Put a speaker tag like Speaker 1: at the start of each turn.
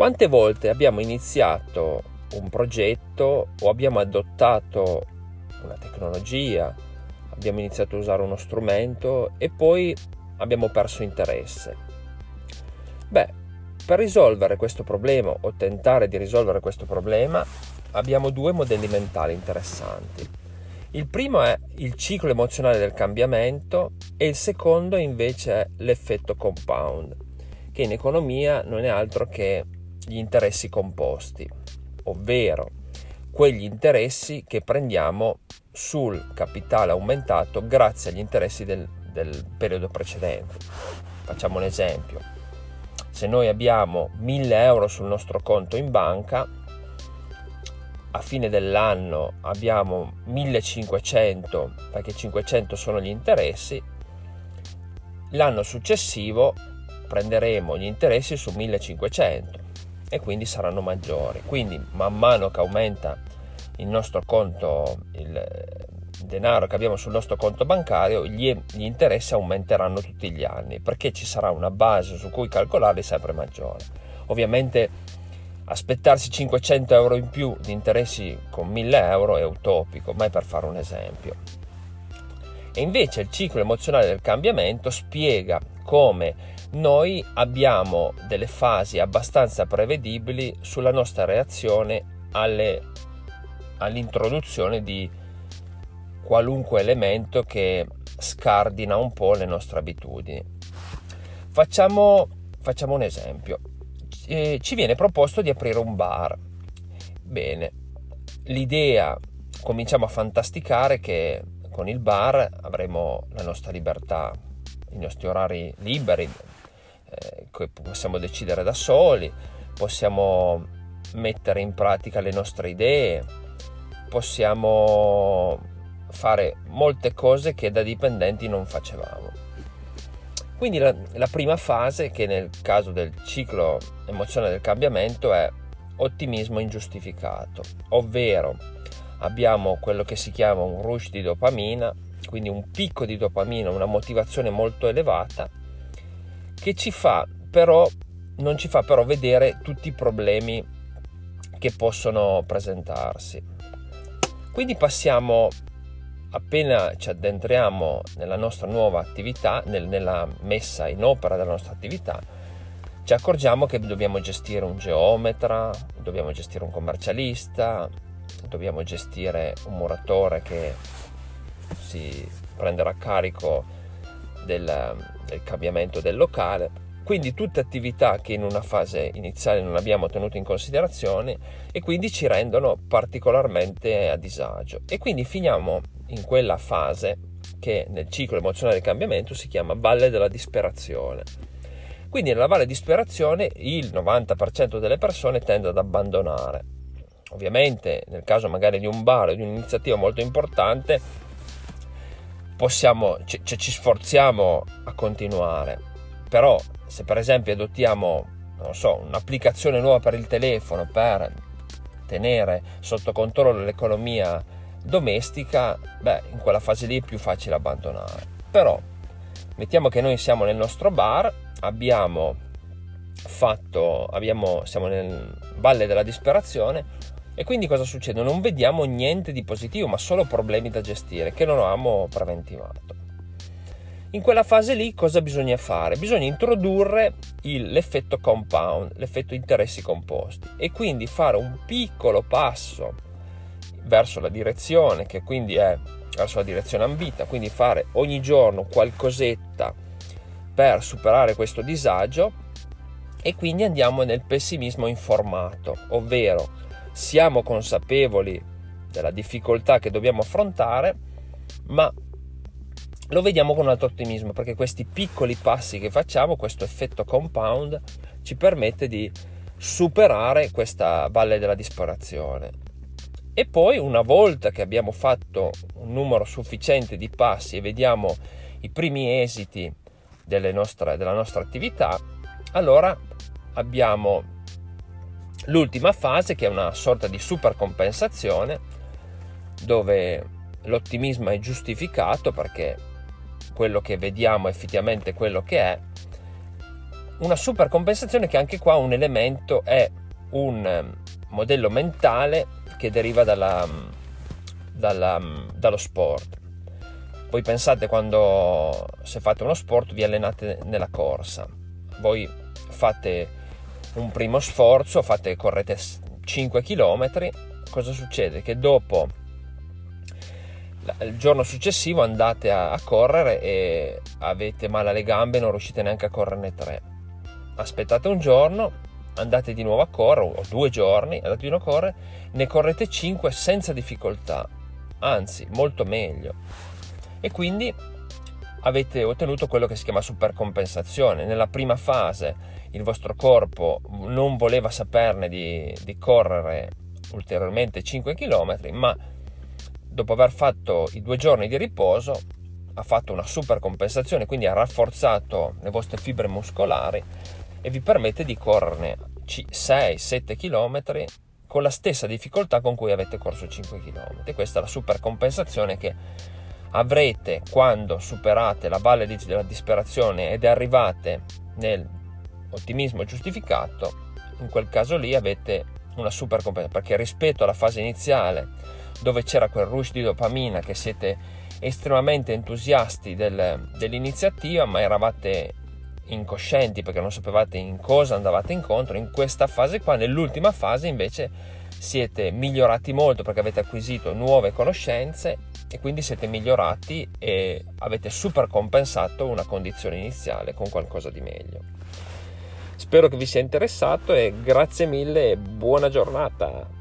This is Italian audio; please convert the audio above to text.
Speaker 1: Quante volte abbiamo iniziato un progetto o abbiamo adottato una tecnologia, abbiamo iniziato a usare uno strumento e poi abbiamo perso interesse? Beh, per risolvere questo problema o tentare di risolvere questo problema abbiamo due modelli mentali interessanti. Il primo è il ciclo emozionale del cambiamento e il secondo invece è l'effetto compound, che in economia non è altro che gli interessi composti, ovvero quegli interessi che prendiamo sul capitale aumentato grazie agli interessi del, del periodo precedente. Facciamo un esempio. Se noi abbiamo 1000 euro sul nostro conto in banca, a fine dell'anno abbiamo 1500 perché 500 sono gli interessi, l'anno successivo prenderemo gli interessi su 1500 e quindi saranno maggiori. Quindi man mano che aumenta il nostro conto, il denaro che abbiamo sul nostro conto bancario, gli, gli interessi aumenteranno tutti gli anni perché ci sarà una base su cui calcolarli sempre maggiore. Ovviamente aspettarsi 500 euro in più di interessi con 1000 euro è utopico, ma è per fare un esempio. E invece il ciclo emozionale del cambiamento spiega come noi abbiamo delle fasi abbastanza prevedibili sulla nostra reazione alle, all'introduzione di qualunque elemento che scardina un po' le nostre abitudini. Facciamo, facciamo un esempio eh, ci viene proposto di aprire un bar. Bene, l'idea cominciamo a fantasticare che con il bar avremo la nostra libertà, i nostri orari liberi, eh, possiamo decidere da soli, possiamo mettere in pratica le nostre idee, possiamo fare molte cose che da dipendenti non facevamo. Quindi la, la, prima fase, che nel caso del ciclo emozionale del cambiamento, è ottimismo ingiustificato, ovvero abbiamo quello che si chiama un rush di dopamina, quindi un picco di dopamina, una motivazione molto elevata, che ci fa però, non ci fa però vedere tutti i problemi che possono presentarsi. Quindi passiamo appena ci addentriamo nella nostra nuova attività, nel, nella messa in opera della nostra attività, ci accorgiamo che dobbiamo gestire un geometra, dobbiamo gestire un commercialista, dobbiamo gestire un muratore che si prenderà carico del, del cambiamento del locale. Quindi tutte attività che in una fase iniziale non abbiamo tenuto in considerazione e quindi ci rendono particolarmente a disagio. E quindi finiamo in quella fase che nel ciclo emozionale del cambiamento si chiama valle della disperazione. Quindi nella valle di disperazione il 90% delle persone tende ad abbandonare. Ovviamente nel caso magari di un bar o di un'iniziativa molto importante possiamo, ci, ci sforziamo a continuare, però se per esempio adottiamo so, un'applicazione nuova per il telefono per tenere sotto controllo l'economia domestica, beh, in quella fase lì è più facile abbandonare. Però mettiamo che noi siamo nel nostro bar, abbiamo fatto, abbiamo, siamo nel valle della disperazione e quindi cosa succede? Non vediamo niente di positivo, ma solo problemi da gestire che non avevamo preventivato. In quella fase lì cosa bisogna fare? Bisogna introdurre il, l'effetto compound, l'effetto interessi composti e quindi fare un piccolo passo verso la direzione che quindi è verso la direzione ambita, quindi fare ogni giorno qualcosetta per superare questo disagio e quindi andiamo nel pessimismo informato, ovvero siamo consapevoli della difficoltà che dobbiamo affrontare, ma lo vediamo con un altro ottimismo perché questi piccoli passi che facciamo, questo effetto compound, ci permette di superare questa valle della disperazione. E poi una volta che abbiamo fatto un numero sufficiente di passi e vediamo i primi esiti nostre, della nostra attività, allora abbiamo l'ultima fase che è una sorta di supercompensazione dove l'ottimismo è giustificato perché quello che vediamo è effettivamente quello che è una supercompensazione che anche qua un elemento è un ehm, modello mentale che deriva dalla, dalla, dallo sport. Voi pensate quando se fate uno sport vi allenate nella corsa, voi fate un primo sforzo, fate, correte 5 km, cosa succede? Che dopo il giorno successivo andate a, a correre e avete male alle gambe non riuscite neanche a correrne 3. Aspettate un giorno, andate di nuovo a correre, o due giorni, andate di nuovo a correre, ne correte 5 senza difficoltà, anzi molto meglio. E quindi avete ottenuto quello che si chiama supercompensazione. Nella prima fase il vostro corpo non voleva saperne di, di correre ulteriormente 5 km, ma dopo aver fatto i due giorni di riposo ha fatto una supercompensazione, quindi ha rafforzato le vostre fibre muscolari e vi permette di correrne 6-7 km con la stessa difficoltà con cui avete corso 5 km. Questa è la supercompensazione che avrete quando superate la valle della disperazione ed arrivate nell'ottimismo giustificato. In quel caso lì avete una supercompensazione perché rispetto alla fase iniziale dove c'era quel rush di dopamina che siete estremamente entusiasti del, dell'iniziativa ma eravate incoscienti perché non sapevate in cosa andavate incontro, in questa fase qua, nell'ultima fase invece siete migliorati molto perché avete acquisito nuove conoscenze e quindi siete migliorati e avete super compensato una condizione iniziale con qualcosa di meglio. Spero che vi sia interessato e grazie mille e buona giornata.